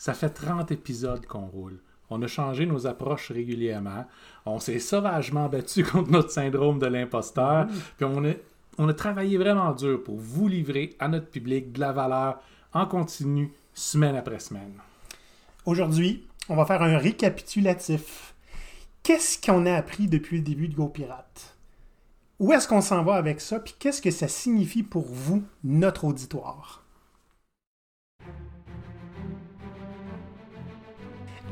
Ça fait 30 épisodes qu'on roule. On a changé nos approches régulièrement. On s'est sauvagement battu contre notre syndrome de l'imposteur. Puis on a, on a travaillé vraiment dur pour vous livrer à notre public de la valeur en continu, semaine après semaine. Aujourd'hui, on va faire un récapitulatif. Qu'est-ce qu'on a appris depuis le début de Go Pirate? Où est-ce qu'on s'en va avec ça? Puis qu'est-ce que ça signifie pour vous, notre auditoire?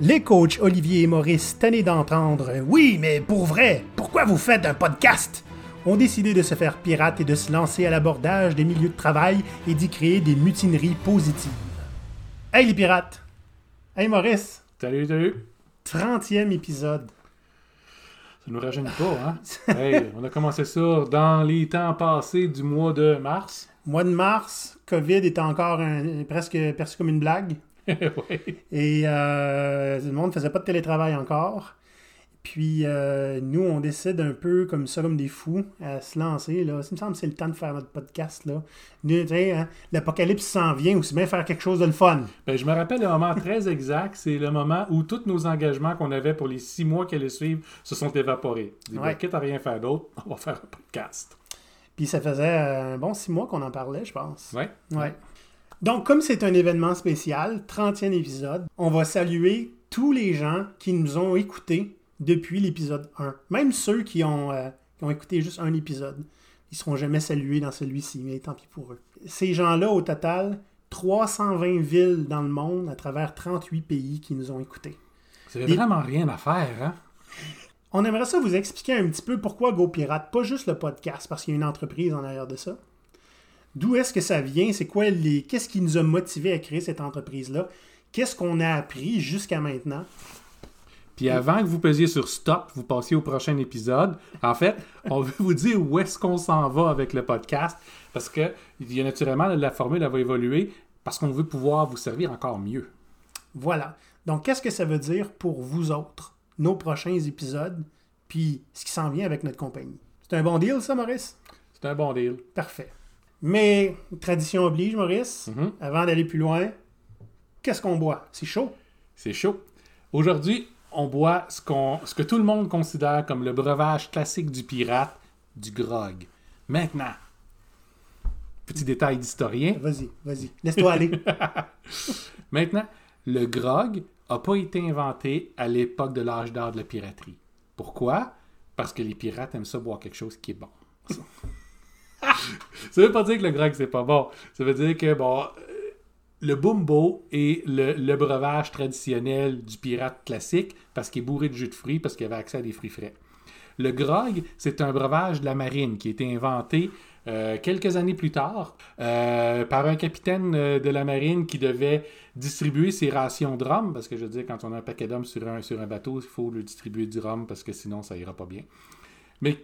Les coachs Olivier et Maurice, tannés d'entendre Oui, mais pour vrai, pourquoi vous faites un podcast ont décidé de se faire pirates et de se lancer à l'abordage des milieux de travail et d'y créer des mutineries positives. Hey les pirates! Hey Maurice! Salut, salut! 30e épisode. Ça nous rajeunit pas, hein? hey, on a commencé ça dans les temps passés du mois de mars. Mois de mars, COVID est encore un- presque perçu comme une blague. Et euh, le monde ne faisait pas de télétravail encore. Puis euh, nous, on décide un peu comme ça, comme des fous, à se lancer. Là. Ça me semble que c'est le temps de faire notre podcast. Là. Hein, L'apocalypse s'en vient, aussi bien faire quelque chose de le fun. Ben, je me rappelle le moment très exact, c'est le moment où tous nos engagements qu'on avait pour les six mois qui allaient suivre se sont évaporés. Ben, Ouais. quitte à rien faire d'autre, on va faire un podcast. Puis ça faisait euh, un bon six mois qu'on en parlait, je pense. Ouais. Ouais. Donc, comme c'est un événement spécial, 30e épisode, on va saluer tous les gens qui nous ont écoutés depuis l'épisode 1. Même ceux qui ont, euh, qui ont écouté juste un épisode. Ils seront jamais salués dans celui-ci, mais tant pis pour eux. Ces gens-là, au total, 320 villes dans le monde à travers 38 pays qui nous ont écoutés. C'est vraiment rien à faire, hein? On aimerait ça vous expliquer un petit peu pourquoi Go Pirate, pas juste le podcast, parce qu'il y a une entreprise en arrière de ça. D'où est-ce que ça vient? C'est quoi les. Qu'est-ce qui nous a motivés à créer cette entreprise-là? Qu'est-ce qu'on a appris jusqu'à maintenant? Puis avant que vous pesiez sur stop, vous passiez au prochain épisode. En fait, on veut vous dire où est-ce qu'on s'en va avec le podcast. Parce que il y a naturellement la formule elle va évoluer parce qu'on veut pouvoir vous servir encore mieux. Voilà. Donc, qu'est-ce que ça veut dire pour vous autres, nos prochains épisodes, puis ce qui s'en vient avec notre compagnie? C'est un bon deal, ça, Maurice? C'est un bon deal. Parfait. Mais, tradition oblige, Maurice, Mhm. avant d'aller plus loin, qu'est-ce qu'on boit? C'est chaud? C'est chaud. Aujourd'hui, on boit ce, qu'on, ce que tout le monde considère comme le breuvage classique du pirate, du grog. Maintenant, petit détail d'historien. Vas-y, vas-y. Laisse-toi aller. Maintenant, le grog n'a pas été inventé à l'époque de l'âge d'or de la piraterie. Pourquoi? Parce que les pirates aiment ça boire quelque chose qui est bon. ça veut pas dire que le grog c'est pas bon. Ça veut dire que bon, euh, le bumbo est le, breuvage traditionnel du pirate classique parce qu'il est bourré de jus de fruits parce qu'il avait accès à des fruits frais. Le grog, c'est un breuvage de la marine qui a été inventé euh, quelques années plus tard euh, par un capitaine de la marine qui devait distribuer ses rations de rhum, parce que je veux dire, quand on a un paquet d'hommes sur un, sur un bateau, il faut le distribuer du rhum parce que sinon ça ira pas bien. Mais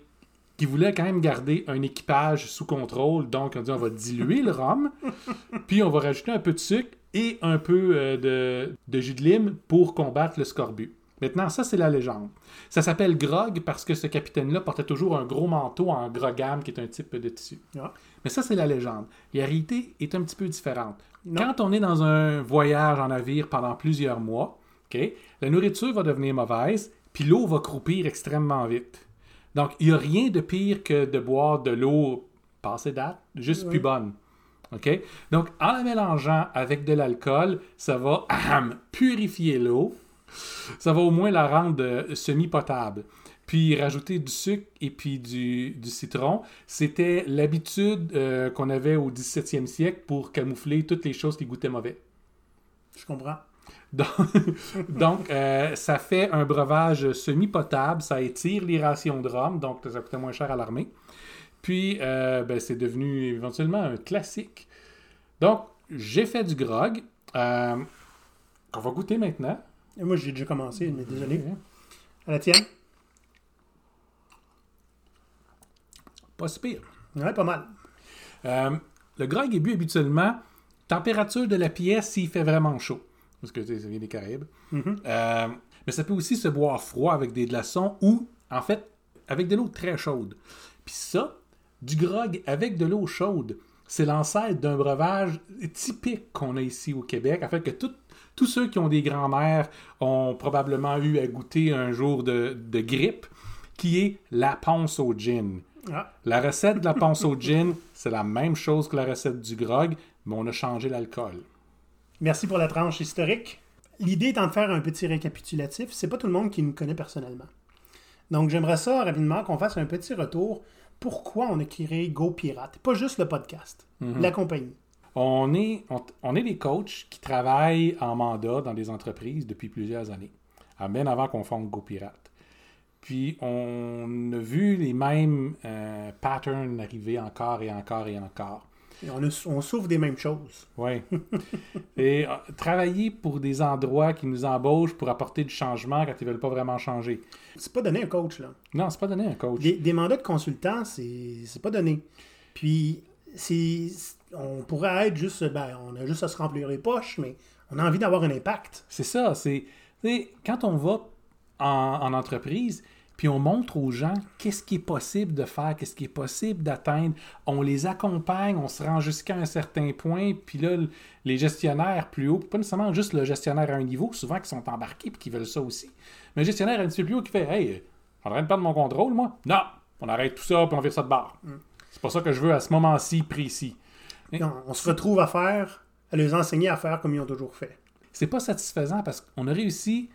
qui voulait quand même garder un équipage sous contrôle, donc on dit on va diluer le rhum, puis on va rajouter un peu de sucre et un peu euh, de, de jus de lime pour combattre le scorbut. Maintenant, ça, c'est la légende. Ça s'appelle grog parce que ce capitaine-là portait toujours un gros manteau en grogame, qui est un type de tissu. Ah. Mais ça, c'est la légende. La réalité est un petit peu différente. Non. Quand on est dans un voyage en navire pendant plusieurs mois, la nourriture va devenir mauvaise, puis l'eau va croupir extrêmement vite. Donc, il n'y a rien de pire que de boire de l'eau passée date, juste Oui. plus bonne. OK? Donc, en la mélangeant avec de l'alcool, ça va purifier l'eau. Ça va au moins la rendre euh, semi-potable. Puis rajouter du sucre et puis du, du citron, c'était l'habitude euh, qu'on avait au 17e siècle pour camoufler toutes les choses qui goûtaient mauvais. Je comprends. Donc, donc, euh, ça fait un breuvage semi-potable, ça étire les rations de rhum, donc ça coûtait moins cher à l'armée. Puis, euh, ben, c'est devenu éventuellement un classique. Donc, j'ai fait du grog, euh, qu'on va goûter maintenant. Et moi, j'ai déjà commencé, mais désolé. Ouais. À la tienne? Pas si pire. Ouais, pas mal. Euh, le grog est bu habituellement température de la pièce s'il fait vraiment chaud. Parce que ça vient des Caraïbes. Mhm. Euh, mais ça peut aussi se boire froid avec des glaçons ou, en fait, avec de l'eau très chaude. Puis ça, du grog avec de l'eau chaude, c'est l'ancêtre d'un breuvage typique qu'on a ici au Québec. En fait, que tout- tous ceux qui ont des grands-mères ont probablement eu à goûter un jour de, de grippe, qui est la ponce au gin. Ah, La recette de la ponce au gin, c'est la même chose que la recette du grog, mais on a changé l'alcool. Merci pour la tranche historique. L'idée étant de faire un petit récapitulatif, c'est pas tout le monde qui nous connaît personnellement. Donc j'aimerais ça rapidement qu'on fasse un petit retour. Pourquoi on a créé Go Pirate? Pas juste le podcast, la compagnie. On est, on, on est des coachs qui travaillent en mandat dans des entreprises depuis plusieurs années, à bien avant qu'on fonde GoPirate. Puis on a vu les mêmes euh, patterns arriver encore et encore et encore. On, a- on souffre des mêmes choses. Oui. et euh, travailler pour des endroits qui nous embauchent pour apporter du changement quand ils veulent pas vraiment changer. C'est pas donné un coach, là. Non, c'est pas donné un coach. Des, des mandats de consultant, c'est pas donné. Puis, c'est on pourrait être juste, ben, on a juste à se remplir les poches, mais on a envie d'avoir un impact. C'est ça, c'est quand on va en, en entreprise, puis on montre aux gens qu'est-ce qui est possible de faire, qu'est-ce qui est possible d'atteindre, on les accompagne, on se rend jusqu'à un certain point, puis là, les gestionnaires plus hauts, pas nécessairement juste le gestionnaire à un niveau, souvent qui sont embarqués puis qui veulent ça aussi, mais le gestionnaire un petit peu plus haut qui fait Hey, on arrête de perdre mon contrôle, moi Non, on arrête tout ça, puis on vire ça de barre. C'est pas ça que je veux à ce moment-ci précis. On se retrouve à faire, à les enseigner à faire comme ils ont toujours fait. c'est pas satisfaisant parce qu'on a réussi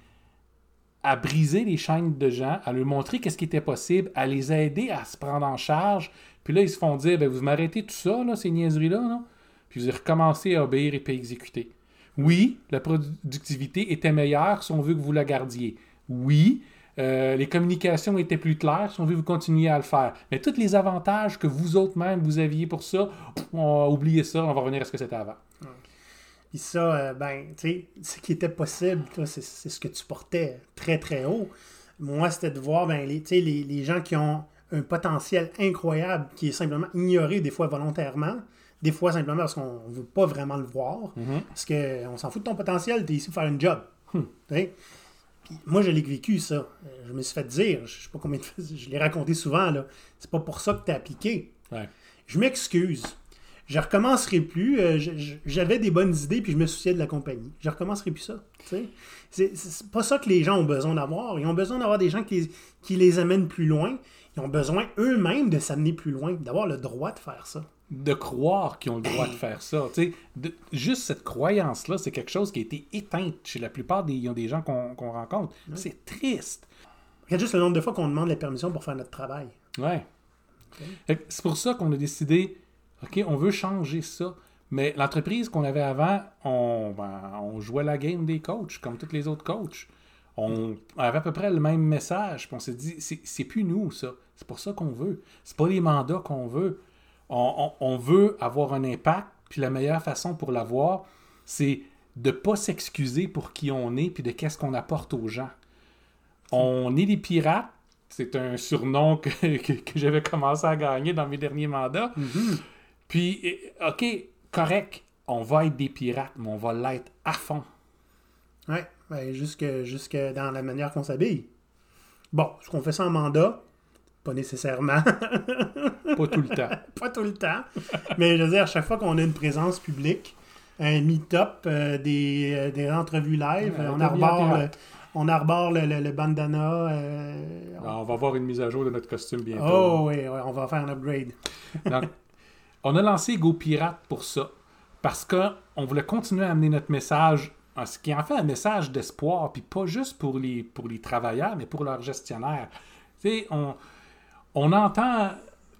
à briser les chaînes de gens, à leur montrer qu'est-ce qui était possible, à les aider à se prendre en charge. Puis là, ils se font dire, ben, vous m'arrêtez tout ça, là, ces niaiseries-là, là? puis vous recommencez à obéir et puis à exécuter. Oui, la productivité était meilleure si on veut que vous la gardiez. Oui, euh, les communications étaient plus claires si on veut que vous continuiez à le faire. Mais tous les avantages que vous autres même vous aviez pour ça, on a oublié ça, on va revenir à ce que c'était avant. Puis ça, euh, ben, tu sais, ce qui était possible, c'est ce que tu portais très, très haut. Moi, c'était de voir, ben, les, tu sais, les, les gens qui ont un potentiel incroyable, qui est simplement ignoré des fois volontairement, des fois simplement parce qu'on ne veut pas vraiment le voir, parce qu'on s'en fout de ton potentiel, tu es ici pour faire une job. Puis moi, je l'ai vécu, ça. Je me suis fait dire, je sais pas combien de fois, je l'ai raconté souvent, là, c'est pas pour ça que tu as appliqué. Ouais. Je m'excuse. Je recommencerai plus. euh, J'avais des bonnes idées, puis je me souciais de la compagnie. Je recommencerai plus ça. C'est pas ça que les gens ont besoin d'avoir. Ils ont besoin d'avoir des gens qui les, qui les amènent plus loin. Ils ont besoin eux-mêmes de s'amener plus loin, d'avoir le droit de faire ça. de croire qu'ils ont le droit de faire ça. De- juste cette croyance-là, c'est quelque chose qui a été éteinte chez la plupart des, des gens qu'on rencontre. C'est triste. Regarde juste le nombre de fois qu'on demande la permission pour faire notre travail. Ouais. C'est pour ça qu'on a décidé, On veut changer ça. Mais l'entreprise qu'on avait avant, on, ben, on jouait la game des coachs, comme tous les autres coachs. On avait à peu près le même message. On s'est dit, c'est plus nous, ça. C'est pour ça qu'on veut. C'est pas les mandats qu'on veut. On, veut avoir un impact. Puis la meilleure façon pour l'avoir, c'est de pas s'excuser pour qui on est, puis de qu'est-ce qu'on apporte aux gens. On est des pirates. C'est un surnom que, j'avais commencé à gagner dans mes derniers mandats. Puis, eh, OK, correct, on va être des pirates, mais on va l'être à fond. Ouais, ben, jusque, jusque dans la manière qu'on s'habille. Bon, est-ce qu'on fait ça en mandat? Pas nécessairement. Pas tout le temps. pas tout le temps. Mais je veux dire, à chaque fois qu'on a une présence publique, un meet-up, euh, des, euh, des entrevues live, Ouais, on, arbore le, pirate. on arbore le, le- le bandana. euh, Alors, on va voir une mise à jour de notre costume bientôt. oh oui, ouais, on va faire un upgrade. Donc, on a lancé Go Pirate pour ça. Parce qu'on voulait continuer à amener notre message, ce qui est en fait un message d'espoir, puis pas juste pour les, pour les travailleurs, mais pour leurs gestionnaires. Tu sais, on, on entend,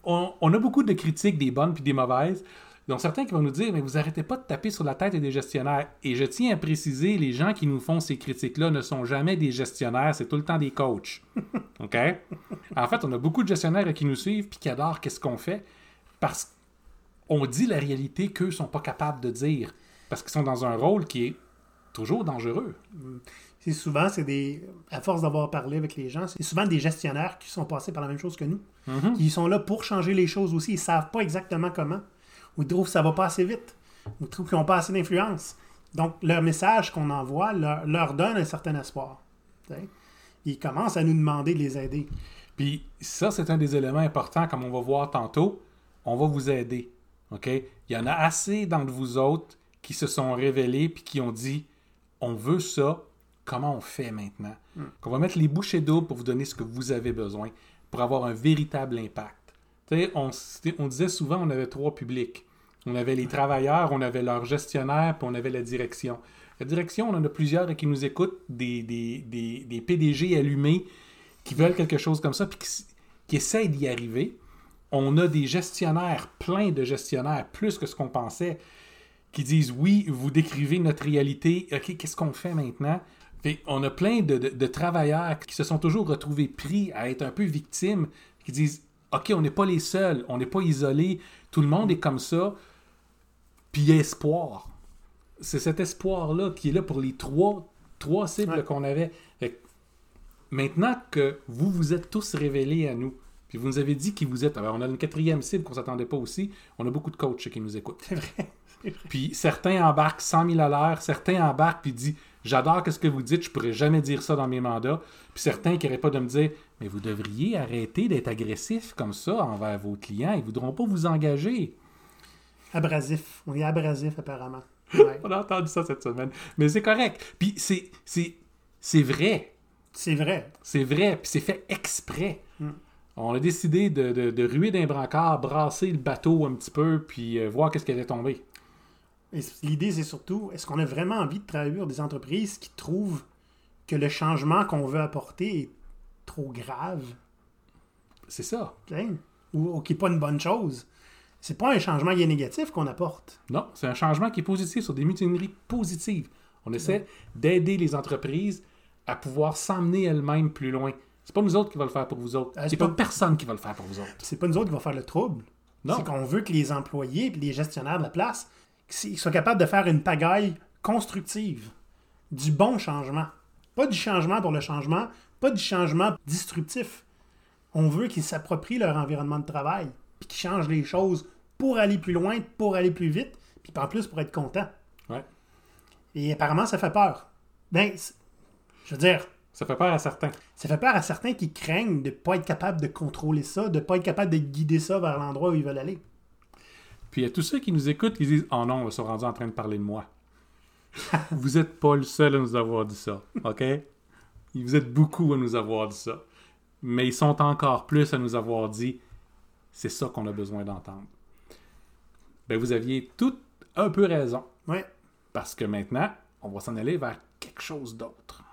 on, on a beaucoup de critiques, des bonnes puis des mauvaises. Donc certains qui vont nous dire, mais vous arrêtez pas de taper sur la tête des gestionnaires. Et je tiens à préciser, les gens qui nous font ces critiques-là ne sont jamais des gestionnaires, c'est tout le temps des coachs. OK? En fait, on a beaucoup de gestionnaires qui nous suivent puis qui adorent qu'est-ce qu'on fait parce qu'on dit la réalité qu'eux sont pas capables de dire parce qu'ils sont dans un rôle qui est toujours dangereux. C'est souvent, c'est des. À force d'avoir parlé avec les gens, c'est souvent des gestionnaires qui sont passés par la même chose que nous. Ils sont là pour changer les choses aussi. Ils savent pas exactement comment. Ou ils trouvent que ça va pas assez vite. Ou ils trouvent qu'ils n'ont pas assez d'influence. Donc, leur message qu'on envoie leur, leur donne un certain espoir. Ils commencent à nous demander de les aider. Puis ça, c'est un des éléments importants, comme on va voir tantôt. On va vous aider. OK? Il y en a assez d'entre vous autres qui se sont révélés puis qui ont dit on veut ça, comment on fait maintenant? Qu'on va mettre les bouchées doubles pour vous donner ce que vous avez besoin pour avoir un véritable impact. On, on disait souvent on avait trois publics. On avait les travailleurs, on avait leurs gestionnaires, puis on avait la direction. La direction, on en a plusieurs qui nous écoutent, des, des, des, des PDG allumés qui veulent quelque chose comme ça, puis qui, qui essayent d'y arriver. On a des gestionnaires, plein de gestionnaires, plus que ce qu'on pensait, qui disent oui, vous décrivez notre réalité, ok, qu'est-ce qu'on fait maintenant? Fait, on a plein de, de- de travailleurs qui se sont toujours retrouvés pris à être un peu victimes, qui disent ok, on n'est pas les seuls, on n'est pas isolés, tout le monde est comme ça, puis il y a espoir. C'est cet espoir-là qui est là pour les trois, trois cibles Ouais. qu'on avait. Fait maintenant que vous vous êtes tous révélés à nous, puis vous nous avez dit qui vous êtes, alors on a une quatrième cible qu'on ne s'attendait pas aussi, on a beaucoup de coachs qui nous écoutent. C'est vrai. Puis certains embarquent 100 000 à l'heure, certains embarquent puis disent J'adore ce que vous dites, je pourrais jamais dire ça dans mes mandats. Puis certains qui n'arrêtent pas de me dire Mais vous devriez arrêter d'être agressif comme ça envers vos clients, ils ne voudront pas vous engager. Abrasif. On est abrasif, apparemment. Ouais. On a entendu ça cette semaine. Mais c'est correct. Puis c'est, c'est, c'est vrai. C'est vrai. C'est vrai, puis c'est fait exprès. Mm. On a décidé de, de- de ruer d'un brancard, brasser le bateau un petit peu, puis euh, voir qu'est-ce qui allait tomber. Et c- l'idée, c'est surtout, est-ce qu'on a vraiment envie de pour des entreprises qui trouvent que le changement qu'on veut apporter est trop grave, C'est ça. ou, ou qui n'est pas une bonne chose? C'est pas un changement qui est négatif qu'on apporte. Non, c'est un changement qui est positif sur des mutineries positives. On essaie d'aider les entreprises à pouvoir s'emmener elles-mêmes plus loin. C'est pas nous autres qui va le faire pour vous autres. Ah, c'est pas pas- personne qui va le faire pour vous autres. C'est pas nous autres qui va faire le trouble. C'est qu'on veut que les employés et les gestionnaires de la place qu'ils soient capables de faire une pagaille constructive, du bon changement. Pas du changement pour le changement, pas du changement destructif. On veut qu'ils s'approprient leur environnement de travail, puis qu'ils changent les choses pour aller plus loin, pour aller plus vite, puis en plus pour être content. Ouais. Et apparemment, ça fait peur. Ben, je veux dire, Ça fait peur à certains. ça fait peur à certains qui craignent de ne pas être capable de contrôler ça, de ne pas être capable de guider ça vers l'endroit où ils veulent aller. Puis il y a tous ceux qui nous écoutent qui disent Oh non, ils sont rendus en train de parler de moi. vous n'êtes pas le seul à nous avoir dit ça, OK? Vous êtes beaucoup à nous avoir dit ça. Mais ils sont encore plus à nous avoir dit C'est ça qu'on a besoin d'entendre. Ben, vous aviez tout un peu raison. Ouais. Parce que maintenant, on va s'en aller vers quelque chose d'autre.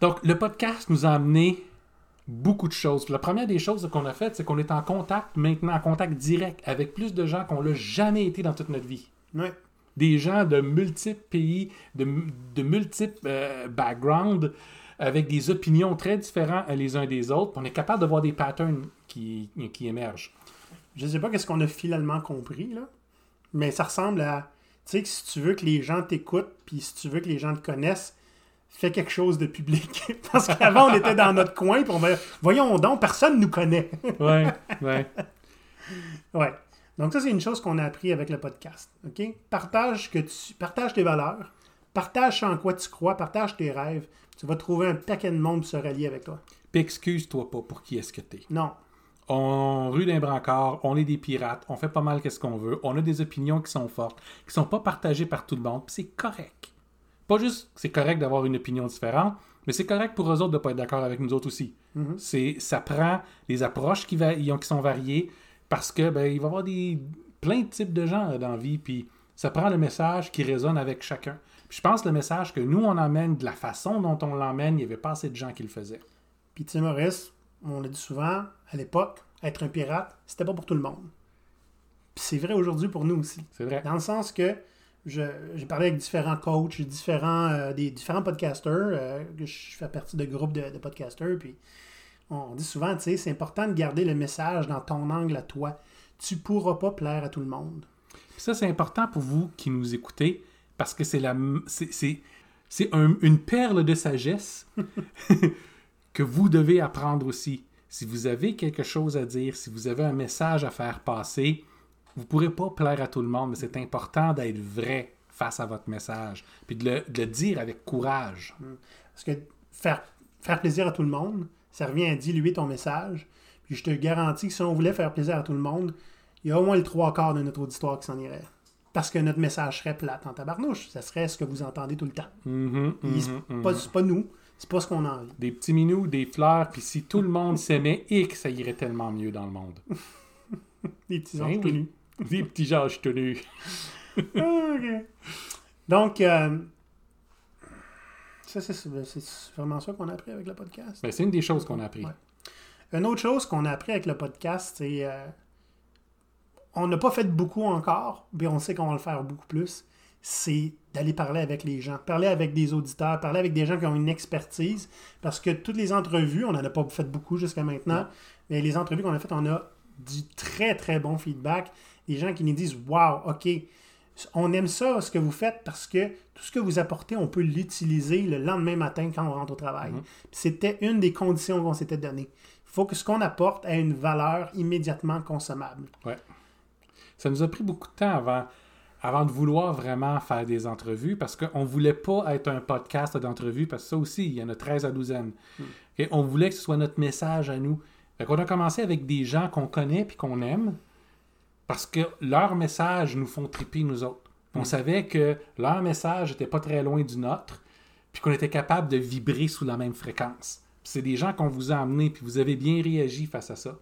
Donc, le podcast nous a amené beaucoup de choses. Puis la première des choses qu'on a faites, c'est qu'on est en contact maintenant, en contact direct avec plus de gens qu'on l'a jamais été dans toute notre vie. Ouais. Des gens de multiples pays, de, de multiples euh, backgrounds, avec des opinions très différentes les uns des autres. Puis on est capable de voir des patterns qui, qui émergent. Je sais pas qu'est-ce qu'on a finalement compris, là, mais ça ressemble à, tu sais, que si tu veux que les gens t'écoutent, puis si tu veux que les gens te connaissent, fais quelque chose de public. Parce qu'avant, on était dans notre coin, puis on va, voyons donc, personne nous connaît. Ouais, ouais. ouais. Donc ça, c'est une chose qu'on a appris avec le podcast. OK? Partage, que tu, partage tes valeurs, partage en quoi tu crois, partage tes rêves. Tu vas trouver un paquet de monde pour se rallier avec toi. Puis excuse-toi pas pour qui est-ce que t'es. Non. On rue d'un brancard, on est des pirates, on fait pas mal qu'est-ce qu'on veut, on a des opinions qui sont fortes, qui sont pas partagées par tout le monde, puis c'est correct. Pas juste que c'est correct d'avoir une opinion différente, mais c'est correct pour eux autres de pas être d'accord avec nous autres aussi. Mhm. C'est ça prend les approches qui, va- sont variées parce que ben, il va y avoir des plein de types de gens euh, dans la vie, puis ça prend le message qui résonne avec chacun. Puis je pense que le message que nous on emmène, de la façon dont on l'emmène, il n'y avait pas assez de gens qui le faisaient. Puis tu sais, Maurice, on l'a dit souvent, à l'époque, être un pirate, c'était pas pour tout le monde. Puis c'est vrai aujourd'hui pour nous aussi. C'est vrai. Dans le sens que j'ai parlé avec différents coachs, différents, euh, des différents podcasters, euh, je fais partie de groupes de, de podcasters, puis on dit souvent, tu sais, c'est important de garder le message dans ton angle à toi. Tu pourras pas plaire à tout le monde. Puis ça, c'est important pour vous qui nous écoutez parce que c'est la c'est, c'est, c'est un- une perle de sagesse que vous devez apprendre aussi. Si vous avez quelque chose à dire, si vous avez un message à faire passer, vous ne pourrez pas plaire à tout le monde, mais c'est important d'être vrai face à votre message, puis de le, de le dire avec courage. Parce que faire, faire plaisir à tout le monde, ça revient à diluer ton message. Puis je te garantis que si on voulait faire plaisir à tout le monde, il y a au moins le trois quarts de notre auditoire qui s'en irait. Parce que notre message serait plate en tabarnouche. Ça serait ce que vous entendez tout le temps. Mhm, Puis c'est pas, nous. C'est pas ce qu'on a envie. Des petits minous, des fleurs, puis si tout le monde s'aimait, et que ça irait tellement mieux dans le monde. Des petits anges oui. Tout nus. Des petits Georges tenus. Ah, ok. Donc, euh, ça, c'est, c'est vraiment ça qu'on a appris avec le podcast. Ben, c'est une des choses qu'on a appris. Ouais. Une autre chose qu'on a appris avec le podcast, c'est. euh, on n'a pas fait beaucoup encore, mais on sait qu'on va le faire beaucoup plus. C'est d'aller parler avec les gens, parler avec des auditeurs, parler avec des gens qui ont une expertise. Parce que toutes les entrevues, on n'en a pas fait beaucoup jusqu'à maintenant, mais les entrevues qu'on a faites, on a du très très bon feedback. Des gens qui nous disent Waouh, OK, on aime ça, ce que vous faites, parce que tout ce que vous apportez, on peut l'utiliser le lendemain matin quand on rentre au travail. Mhm. C'était une des conditions qu'on s'était données. Il faut que ce qu'on apporte ait une valeur immédiatement consommable. Ouais. Ça nous a pris beaucoup de temps avant, avant de vouloir vraiment faire des entrevues parce qu'on ne voulait pas être un podcast d'entrevues parce que ça aussi, il y en a 13 à douzaine. Ok? On voulait que ce soit notre message à nous. Fait qu'on a commencé avec des gens qu'on connaît puis qu'on aime parce que leurs messages nous font triper nous autres. On savait que leur message n'était pas très loin du nôtre puis qu'on était capable de vibrer sous la même fréquence. Puis C'est des gens qu'on vous a amenés puis vous avez bien réagi face à ça.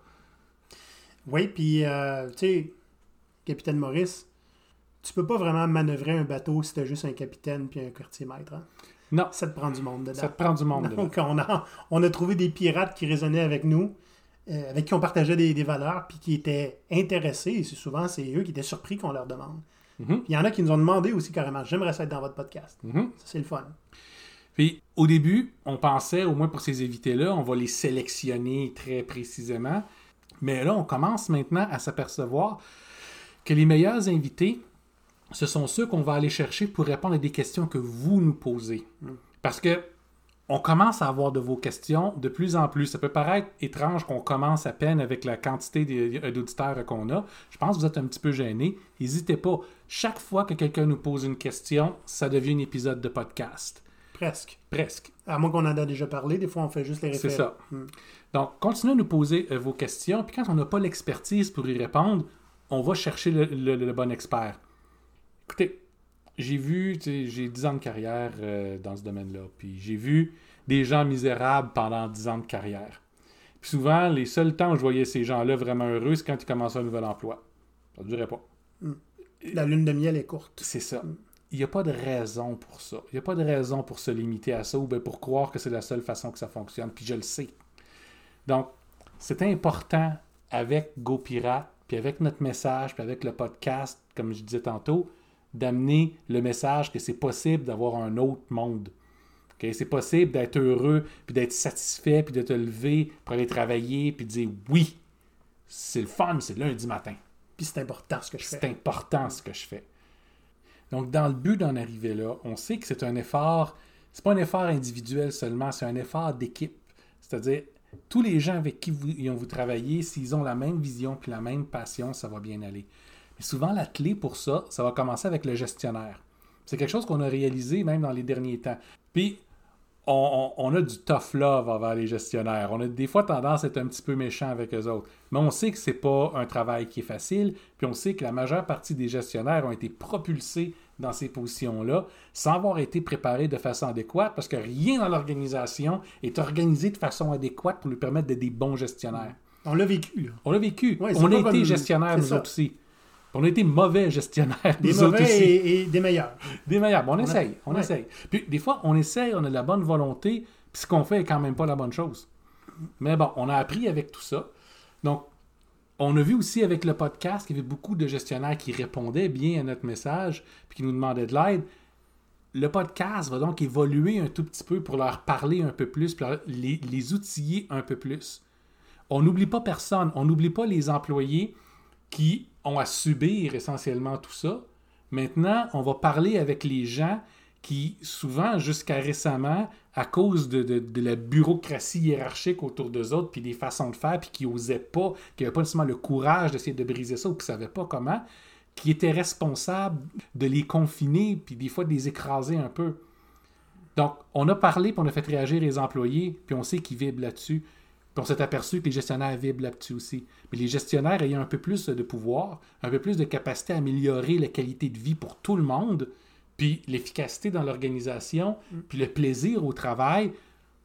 Oui, puis, euh, tu sais, capitaine Maurice, tu peux pas vraiment manœuvrer un bateau si t'as juste un capitaine puis un quartier maître. hein? Non, Ça te prend du monde dedans. ça te prend du monde. dedans. On a, on a trouvé des pirates qui raisonnaient avec nous, euh, avec qui on partageait des, des valeurs, puis qui étaient intéressés. Et souvent, c'est eux qui étaient surpris qu'on leur demande. Puis il y en a qui nous ont demandé aussi carrément J'aimerais ça être dans votre podcast. Mhm. Ça, c'est le fun. Puis au début, on pensait, au moins pour ces invités-là, on va les sélectionner très précisément. Mais là, on commence maintenant à s'apercevoir que les meilleurs invités, ce sont ceux qu'on va aller chercher pour répondre à des questions que vous nous posez. Parce que on commence à avoir de vos questions de plus en plus. Ça peut paraître étrange qu'on commence à peine avec la quantité des- d'auditeurs qu'on a. Je pense que vous êtes un petit peu gênés. N'hésitez pas. Chaque fois que quelqu'un nous pose une question, ça devient un épisode de podcast. Presque. Presque. À moins qu'on en a déjà parlé, des fois on fait juste les C'est références. ça. Donc, continuez à nous poser euh, vos questions. Puis quand on n'a pas l'expertise pour y répondre, on va chercher le, le- le bon expert. Écoutez, j'ai vu, j'ai 10 ans de carrière euh, dans ce domaine-là. Puis j'ai vu des gens misérables pendant 10 ans de carrière. Puis souvent, les seuls temps où je voyais ces gens-là vraiment heureux, c'est quand ils commençaient un nouvel emploi. Ça ne durait pas. La lune de miel est courte. C'est ça. Il n'y a pas de raison pour ça. Il n'y a pas de raison pour se limiter à ça ou bien pour croire que c'est la seule façon que ça fonctionne. Puis je le sais. Donc, c'est important avec GoPirate, puis avec notre message, puis avec le podcast, comme je disais tantôt, d'amener le message que c'est possible d'avoir un autre monde. C'est possible d'être heureux, puis d'être satisfait, puis de te lever pour aller travailler, puis de dire oui, c'est le fun, c'est lundi matin. Puis c'est important ce que je C'est fais. important ce que je fais. Donc, dans le but d'en arriver là, on sait que c'est un effort, c'est pas un effort individuel seulement, c'est un effort d'équipe. C'est-à-dire, tous les gens avec qui vous, ils ont vous travaillez, s'ils ont la même vision puis la même passion, ça va bien aller. Souvent, la clé pour ça, ça va commencer avec le gestionnaire. C'est quelque chose qu'on a réalisé même dans les derniers temps. Puis, on, on- on a du tough love envers les gestionnaires. On a des fois tendance à être un petit peu méchant avec eux autres. Mais on sait que c'est pas un travail qui est facile. Puis on sait que la majeure partie des gestionnaires ont été propulsés dans ces positions-là sans avoir été préparés de façon adéquate parce que rien dans l'organisation est organisé de façon adéquate pour lui permettre d'être des bons gestionnaires. On l'a vécu. On l'a vécu. Ouais, on a été c'est nous autres aussi. On a été mauvais gestionnaires, Des mauvais aussi. et, et des meilleurs. Des meilleurs. Bon, on, essaye. On ouais. essaye. Puis des fois, on essaye, on a de la bonne volonté, puis ce qu'on fait est quand même pas la bonne chose. Mais bon, on a appris avec tout ça. Donc, on a vu aussi avec le podcast qu'il y avait beaucoup de gestionnaires qui répondaient bien à notre message, puis qui nous demandaient de l'aide. Le podcast va donc évoluer un tout petit peu pour leur parler un peu plus, pour les outiller un peu plus. On n'oublie pas personne. On n'oublie pas les employés qui ont à subir essentiellement tout ça. Maintenant, on va parler avec les gens qui, souvent, jusqu'à récemment, à cause de, la bureaucratie hiérarchique autour d'eux autres, puis des façons de faire, puis qui n'osaient pas, qui n'avaient pas nécessairement le courage d'essayer de briser ça ou qui ne savaient pas comment, qui étaient responsables de les confiner, puis des fois de les écraser un peu. Donc, on a parlé, puis on a fait réagir les employés, puis on sait qu'ils vibrent là-dessus. Puis on s'est aperçu que les gestionnaires vibrent là-dessus aussi. Mais les gestionnaires ayant un peu plus de pouvoir, un peu plus de capacité à améliorer la qualité de vie pour tout le monde, puis l'efficacité dans l'organisation, puis le plaisir au travail,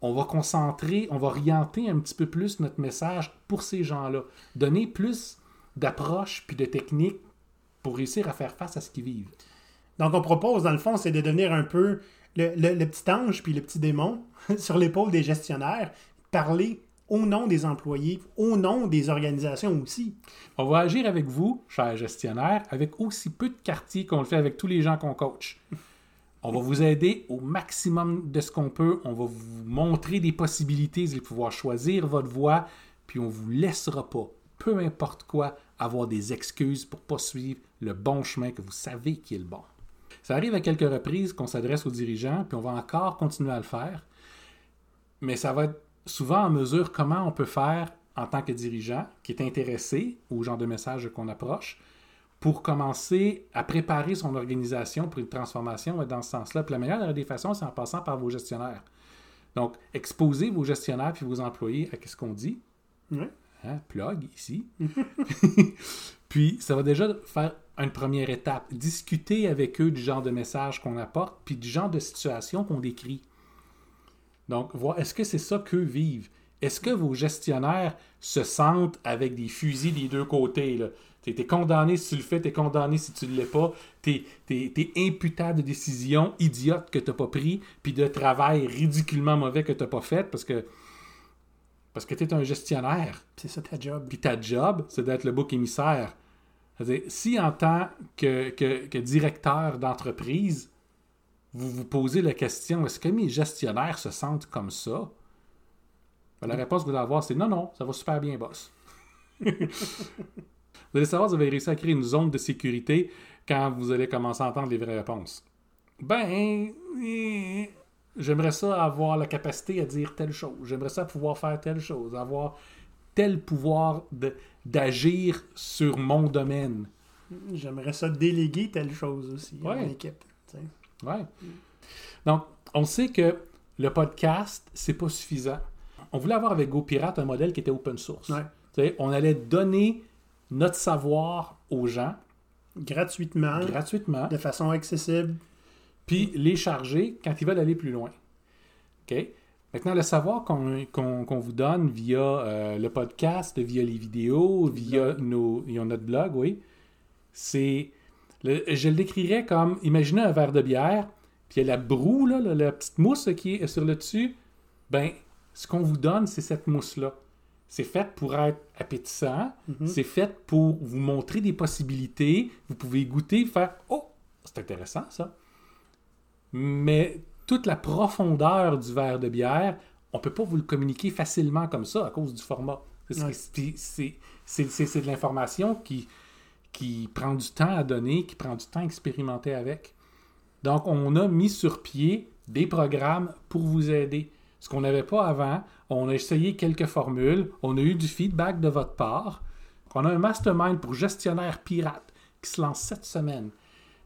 on va concentrer, on va orienter un petit peu plus notre message pour ces gens-là. Donner plus d'approches puis de techniques pour réussir à faire face à ce qu'ils vivent. Donc, on propose, dans le fond, c'est de devenir un peu le, le- le petit ange puis le petit démon sur l'épaule des gestionnaires, parler au nom des employés, au nom des organisations aussi. On va agir avec vous, chers gestionnaires, avec aussi peu de quartier qu'on le fait avec tous les gens qu'on coach. On va vous aider au maximum de ce qu'on peut. On va vous montrer des possibilités, vous allez pouvoir choisir votre voie, puis on vous laissera pas, peu importe quoi, avoir des excuses pour pas suivre le bon chemin que vous savez qui est le bon. Ça arrive à quelques reprises qu'on s'adresse aux dirigeants, puis on va encore continuer à le faire, mais ça va être souvent en mesure comment on peut faire en tant que dirigeant qui est intéressé au genre de message qu'on approche pour commencer à préparer son organisation pour une transformation dans ce sens-là. Puis la meilleure des façons, c'est en passant par vos gestionnaires. Donc, exposez vos gestionnaires puis vos employés à ce qu'on dit. Ouais. Hein, plug ici. puis ça va déjà faire une première étape. Discuter avec eux du genre de message qu'on apporte puis du genre de situation qu'on décrit. Donc, voir est-ce que c'est ça qu'eux vivent? Est-ce que vos gestionnaires se sentent avec des fusils des deux côtés? Là? Tu es condamné si tu le fais, tu es condamné si tu ne l'es pas. Tu es, imputable de décisions idiotes que tu n'as pas pris, puis de travail ridiculement mauvais que tu n'as pas fait parce que, parce que tu es un gestionnaire. C'est ça ta job. Puis ta job, c'est d'être le bouc émissaire. C'est-à-dire, si en tant que, que, que directeur d'entreprise, vous vous posez la question est-ce que mes gestionnaires se sentent comme ça? Ben, La réponse que vous allez avoir, c'est non, non, ça va super bien, boss. vous allez savoir, vous avez réussi à créer une zone de sécurité quand vous allez commencer à entendre les vraies réponses. Ben, j'aimerais ça avoir la capacité à dire telle chose. J'aimerais ça pouvoir faire telle chose, avoir tel pouvoir d'agir sur mon domaine. J'aimerais ça déléguer telle chose aussi à mon équipe. Ouais. Donc, on sait que le podcast, c'est pas suffisant. On voulait avoir avec GoPirate un modèle qui était open source. Ouais. On allait donner notre savoir aux gens Gratuitement, gratuitement, de façon accessible. puis les charger quand ils veulent aller plus loin. OK? Maintenant, le savoir qu'on qu'on- qu'on vous donne via euh, le podcast, via les vidéos, via nos, via notre blog, oui, c'est. Le- je le décrirais comme imaginez un verre de bière, puis il y a la broue, là, la, la petite mousse qui est sur le dessus. Ben, ce qu'on vous donne, c'est cette mousse-là. C'est fait pour être appétissant, c'est fait pour vous montrer des possibilités. Vous pouvez goûter, faire Oh, c'est intéressant ça. Mais toute la profondeur du verre de bière, on ne peut pas vous le communiquer facilement comme ça à cause du format. Ouais. c'est de l'information qui, qui prend du temps à donner, qui prend du temps à expérimenter avec. Donc, on a mis sur pied des programmes pour vous aider. Ce qu'on n'avait pas avant, on a essayé quelques formules, on a eu du feedback de votre part. On a un mastermind pour gestionnaire pirate qui se lance cette semaine,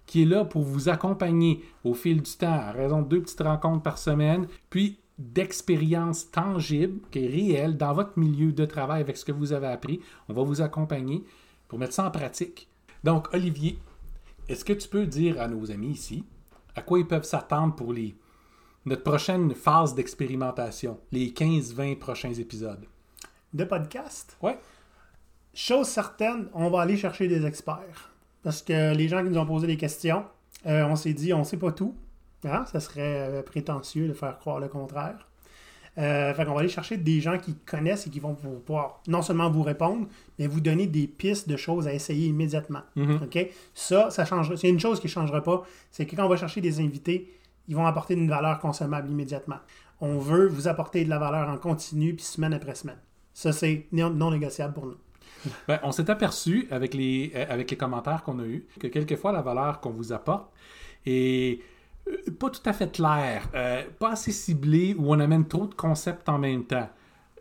qui est là pour vous accompagner au fil du temps, à raison de deux petites rencontres par semaine, puis d'expériences tangibles, qui est réelle dans votre milieu de travail avec ce que vous avez appris. On va vous accompagner pour mettre ça en pratique. Donc, Olivier, est-ce que tu peux dire à nos amis ici à quoi ils peuvent s'attendre pour les, notre prochaine phase d'expérimentation, les 15-20 prochains épisodes? De podcast? Ouais. Chose certaine, on va aller chercher des experts. Parce que les gens qui nous ont posé des questions, euh, on s'est dit, on sait pas tout. Hein? Ça serait euh, prétentieux de faire croire le contraire. Euh, fait qu'on va aller chercher des gens qui connaissent et qui vont pouvoir non seulement vous répondre, mais vous donner des pistes de choses à essayer immédiatement. OK? Ça, ça changera. C'est une chose qui ne changera pas, c'est que quand on va chercher des invités, ils vont apporter une valeur consommable immédiatement. On veut vous apporter de la valeur en continu, puis semaine après semaine. Ça, c'est non, négociable pour nous. Ben, on s'est aperçu avec les, euh, avec les commentaires qu'on a eus que quelquefois la valeur qu'on vous apporte est pas tout à fait claire, euh, pas assez ciblée ou on amène trop de concepts en même temps.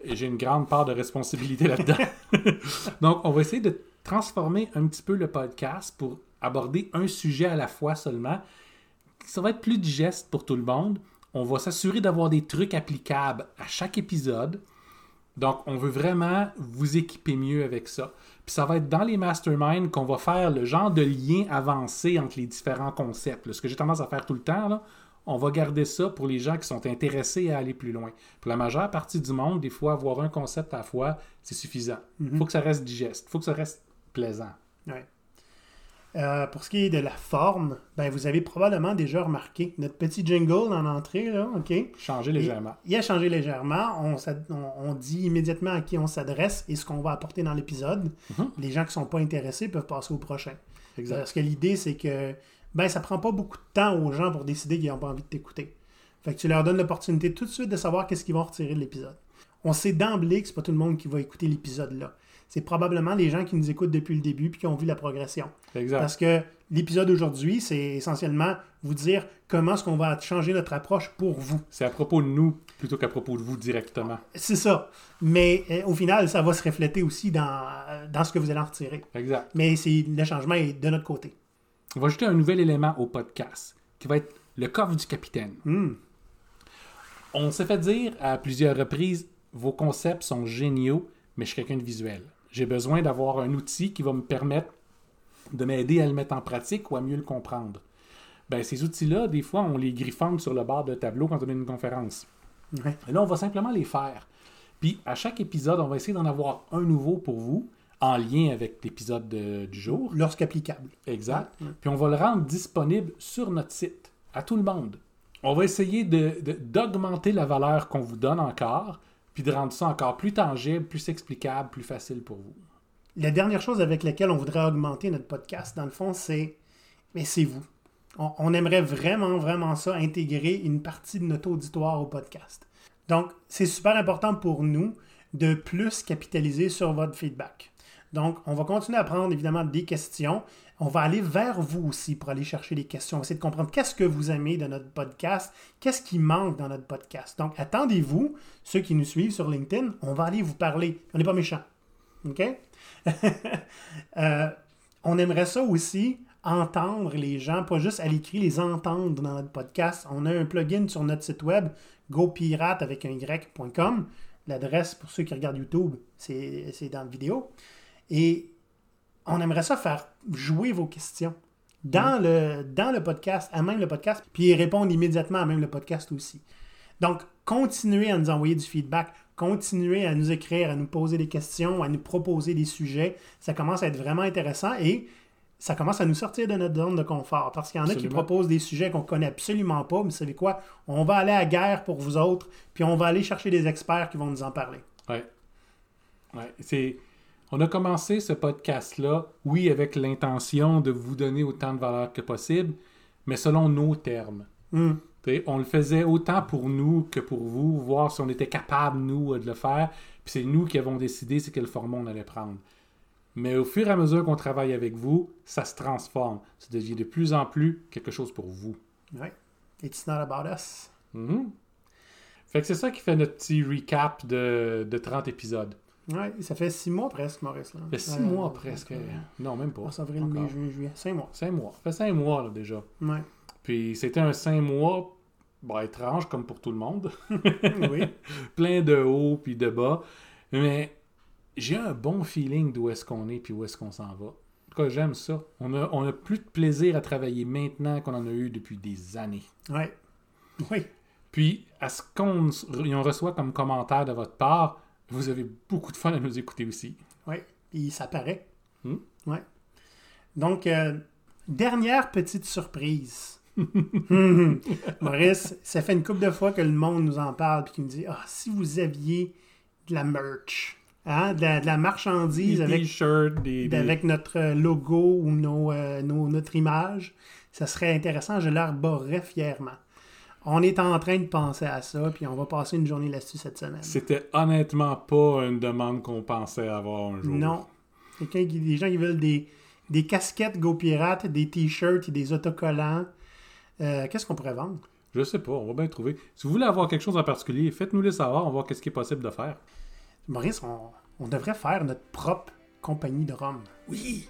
J'ai une grande part de responsabilité là-dedans. Donc, on va essayer de transformer un petit peu le podcast pour aborder un sujet à la fois seulement. Ça va être plus digeste pour tout le monde. On va s'assurer d'avoir des trucs applicables à chaque épisode. Donc, on veut vraiment vous équiper mieux avec ça. Puis ça va être dans les masterminds qu'on va faire le genre de lien avancé entre les différents concepts. là. Ce que j'ai tendance à faire tout le temps, là, on va garder ça pour les gens qui sont intéressés à aller plus loin. Pour la majeure partie du monde, des fois, avoir un concept à la fois, c'est suffisant. Il faut que ça reste digeste. Il faut que ça reste plaisant. Ouais. Euh, pour ce qui est de la forme, ben, vous avez probablement déjà remarqué notre petit jingle en entrée, là, OK? Changer légèrement. Il a changé légèrement. On, s'ad- on- on dit immédiatement à qui on s'adresse et ce qu'on va apporter dans l'épisode. Mhm. Les gens qui ne sont pas intéressés peuvent passer au prochain. Exact. Parce que l'idée, c'est que ben, ça prend pas beaucoup de temps aux gens pour décider qu'ils n'ont pas envie de t'écouter. Fait que tu leur donnes l'opportunité tout de suite de savoir qu'est-ce qu'ils vont retirer de l'épisode. On sait d'emblée que c'est pas tout le monde qui va écouter l'épisode là. C'est probablement les gens qui nous écoutent depuis le début puis qui ont vu la progression. Exact. Parce que l'épisode d'aujourd'hui, c'est essentiellement vous dire comment est-ce qu'on va changer notre approche pour vous. C'est à propos de nous plutôt qu'à propos de vous directement. C'est ça. Mais euh, au final, ça va se refléter aussi dans, euh, dans ce que vous allez en retirer. Exact. Mais le changement est de notre côté. On va ajouter un nouvel élément au podcast qui va être le coffre du capitaine. Hmm. On s'est fait dire à plusieurs reprises vos concepts sont géniaux, mais je suis quelqu'un de visuel. J'ai besoin d'avoir un outil qui va me permettre de m'aider à le mettre en pratique ou à mieux le comprendre. Ben, ces outils-là, des fois, on les griffonne sur le bord de tableau quand on a une conférence. Ouais. Et là, on va simplement les faire. Puis, à chaque épisode, on va essayer d'en avoir un nouveau pour vous, en lien avec l'épisode de- du jour. Lorsqu'applicable. Exact. Puis on va le rendre disponible sur notre site, à tout le monde. On va essayer de- de- d'augmenter la valeur qu'on vous donne encore, puis de rendre ça encore plus tangible, plus explicable, plus facile pour vous. La dernière chose avec laquelle on voudrait augmenter notre podcast, dans le fond, c'est mais c'est vous. On, on aimerait vraiment, vraiment ça, intégrer une partie de notre auditoire au podcast. Donc, c'est super important pour nous de plus capitaliser sur votre feedback. Donc, on va continuer à prendre évidemment des questions. On va aller vers vous aussi pour aller chercher des questions. On essayer de comprendre qu'est-ce que vous aimez de notre podcast, qu'est-ce qui manque dans notre podcast. Donc, attendez-vous, ceux qui nous suivent sur LinkedIn, on va aller vous parler. On n'est pas méchants. OK? Euh, on aimerait ça aussi, entendre les gens, pas juste à l'écrit, les entendre dans notre podcast. On a un plugin sur notre site web, gopirate avec un y.com. L'adresse, pour ceux qui regardent YouTube, c'est dans la vidéo. Et on aimerait ça faire jouer vos questions dans, le, dans le podcast, à même le podcast, puis répondre immédiatement à même le podcast aussi. Donc, continuez à nous envoyer du feedback, continuez à nous écrire, à nous poser des questions, à nous proposer des sujets. Ça commence à être vraiment intéressant et ça commence à nous sortir de notre zone de confort. Parce qu'il y en a qui proposent des sujets qu'on connaît absolument pas, mais vous savez quoi? On va aller à la guerre pour vous autres, puis on va aller chercher des experts qui vont nous en parler. Ouais. Ouais. C'est... On a commencé ce podcast-là, oui, avec l'intention de vous donner autant de valeur que possible, mais selon nos termes. T'sais, on le faisait autant pour nous que pour vous, voir si on était capable, nous, de le faire. Puis c'est nous qui avons décidé c'est quel format on allait prendre. Mais au fur et à mesure qu'on travaille avec vous, ça se transforme. Ça devient de plus en plus quelque chose pour vous. Ouais. It's not about us. Mhm. Fait que c'est ça qui fait notre petit recap de, de 30 épisodes. Ouais, ça fait six mois presque, Maurice. Là. Ça fait six Ouais, mois presque. ouais. Non, même pas. Mars, avril, mai, juin, juillet. Cinq mois. Cinq mois. Ça fait cinq mois là, déjà. Ouais. Puis c'était un cinq mois bon, étrange comme pour tout le monde. oui. plein de hauts puis de bas. Mais j'ai un bon feeling d'où est-ce qu'on est puis où est-ce qu'on s'en va. En tout cas, j'aime ça. On a, on a plus de plaisir à travailler maintenant qu'on en a eu depuis des années. Ouais. Oui. Puis, à ce qu'on on reçoit comme commentaire de votre part, vous avez beaucoup de fun à nous écouter aussi. Oui. Puis ça paraît. Ouais. Donc, euh, dernière petite surprise. Hum. Maurice, ça fait une couple de fois que le monde nous en parle puis qu'il nous dit Ah, si vous aviez de la merch, hein, de, la, de la marchandise Des avec t-shirts, des... des- avec notre euh, logo ou nos, euh, nos- notre image, ça serait intéressant, je l'arborerais fièrement. On est en train de penser à ça, puis on va passer une journée là-dessus cette semaine. C'était honnêtement pas une demande qu'on pensait avoir un jour. Non. Quelqu'un qui, des gens qui veulent des, des casquettes Go Pirate, des t-shirts et des autocollants. Euh, Qu'est-ce qu'on pourrait vendre? Je sais pas, on va bien trouver. Si vous voulez avoir quelque chose en particulier, faites-nous le savoir, on va voir qu'est-ce qui est possible de faire. Maurice, on, on devrait faire notre propre compagnie de rhum. Oui!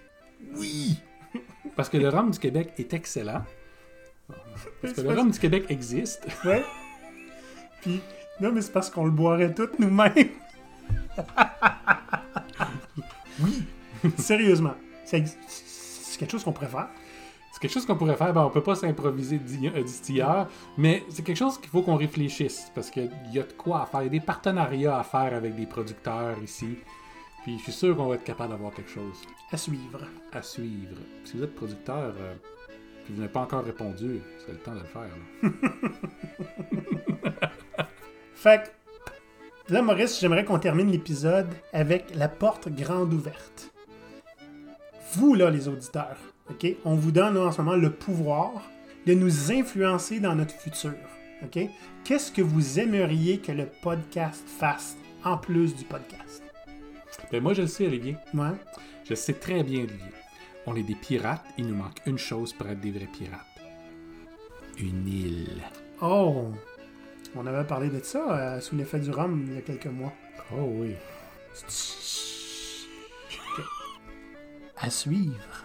Oui! Parce que le rhum du Québec est excellent. Parce que le rhum du Québec existe. Ouais. Puis, non, mais c'est parce qu'on le boirait tout nous-mêmes. oui, sérieusement. C'est c'est quelque chose qu'on pourrait faire. C'est quelque chose qu'on pourrait faire. Ben, on peut pas s'improviser d'i- euh, mais c'est quelque chose qu'il faut qu'on réfléchisse parce qu'il y a de quoi à faire. Il y a des partenariats à faire avec des producteurs ici. Puis je suis sûr qu'on va être capable d'avoir quelque chose À suivre. à suivre. Si vous êtes producteur, euh, puis vous n'avez pas encore répondu, c'est le temps de le faire. là. Fait que, là, Maurice, j'aimerais qu'on termine l'épisode avec la porte grande ouverte. Vous, là, les auditeurs, OK? On vous donne là, en ce moment le pouvoir de nous influencer dans notre futur. OK? Qu'est-ce que vous aimeriez que le podcast fasse en plus du podcast? Ben, moi, je le sais, Olivier. Ouais. Je sais très bien, Olivier. On est des pirates, il nous manque une chose pour être des vrais pirates. Une île. Oh! On avait parlé de ça euh, sous l'effet du rhum il y a quelques mois. Oh oui. À suivre.